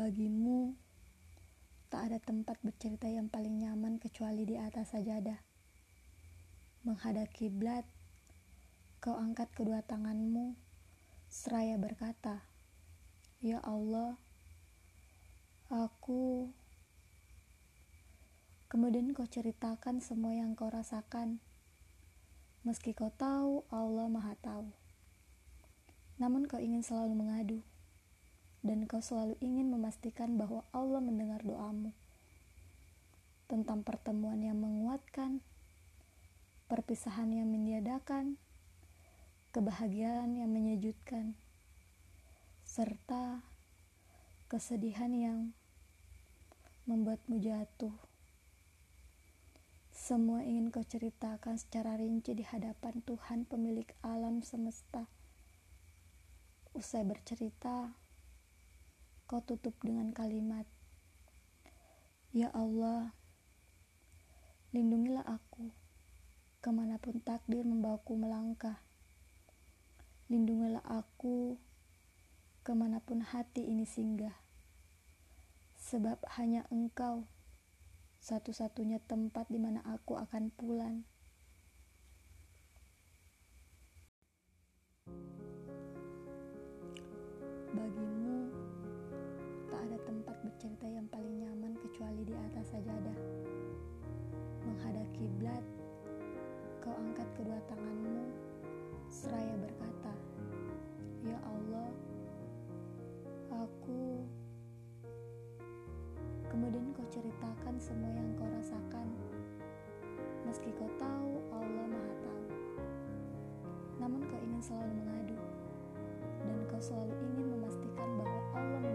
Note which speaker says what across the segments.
Speaker 1: Bagimu, tak ada tempat bercerita yang paling nyaman kecuali di atas sajadah. Menghadap kiblat, kau angkat kedua tanganmu, seraya berkata, Ya Allah, aku... Kemudian kau ceritakan semua yang kau rasakan, meski kau tahu Allah Maha Tahu. Namun kau ingin selalu mengadu dan kau selalu ingin memastikan bahwa Allah mendengar doamu tentang pertemuan yang menguatkan, perpisahan yang meniadakan, kebahagiaan yang menyejutkan, serta kesedihan yang membuatmu jatuh. Semua ingin kau ceritakan secara rinci di hadapan Tuhan pemilik alam semesta. Usai bercerita, kau tutup dengan kalimat, Ya Allah, lindungilah aku ke mana pun takdir membawaku melangkah. Lindungilah aku ke mana pun hati ini singgah. Sebab hanya engkau satu-satunya tempat di mana aku akan pulang. Bagimu, tempat bercerita yang paling nyaman kecuali di atas sajadah. Menghadap kiblat, kau angkat kedua tanganmu, seraya berkata, Ya Allah, aku... Kemudian kau ceritakan semua yang kau rasakan, meski kau tahu Allah Maha Tahu. Namun kau ingin selalu mengadu, dan kau selalu ingin memastikan bahwa Allah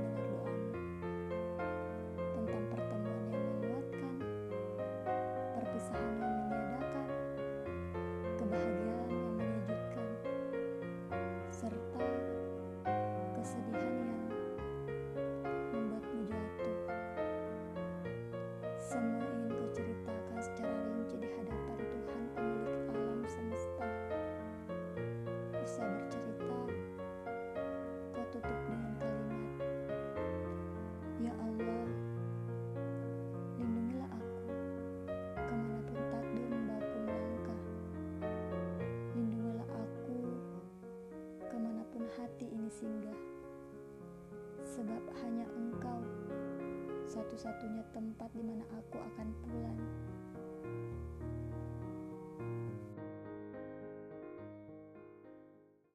Speaker 1: satu-satunya tempat di mana aku akan pulang.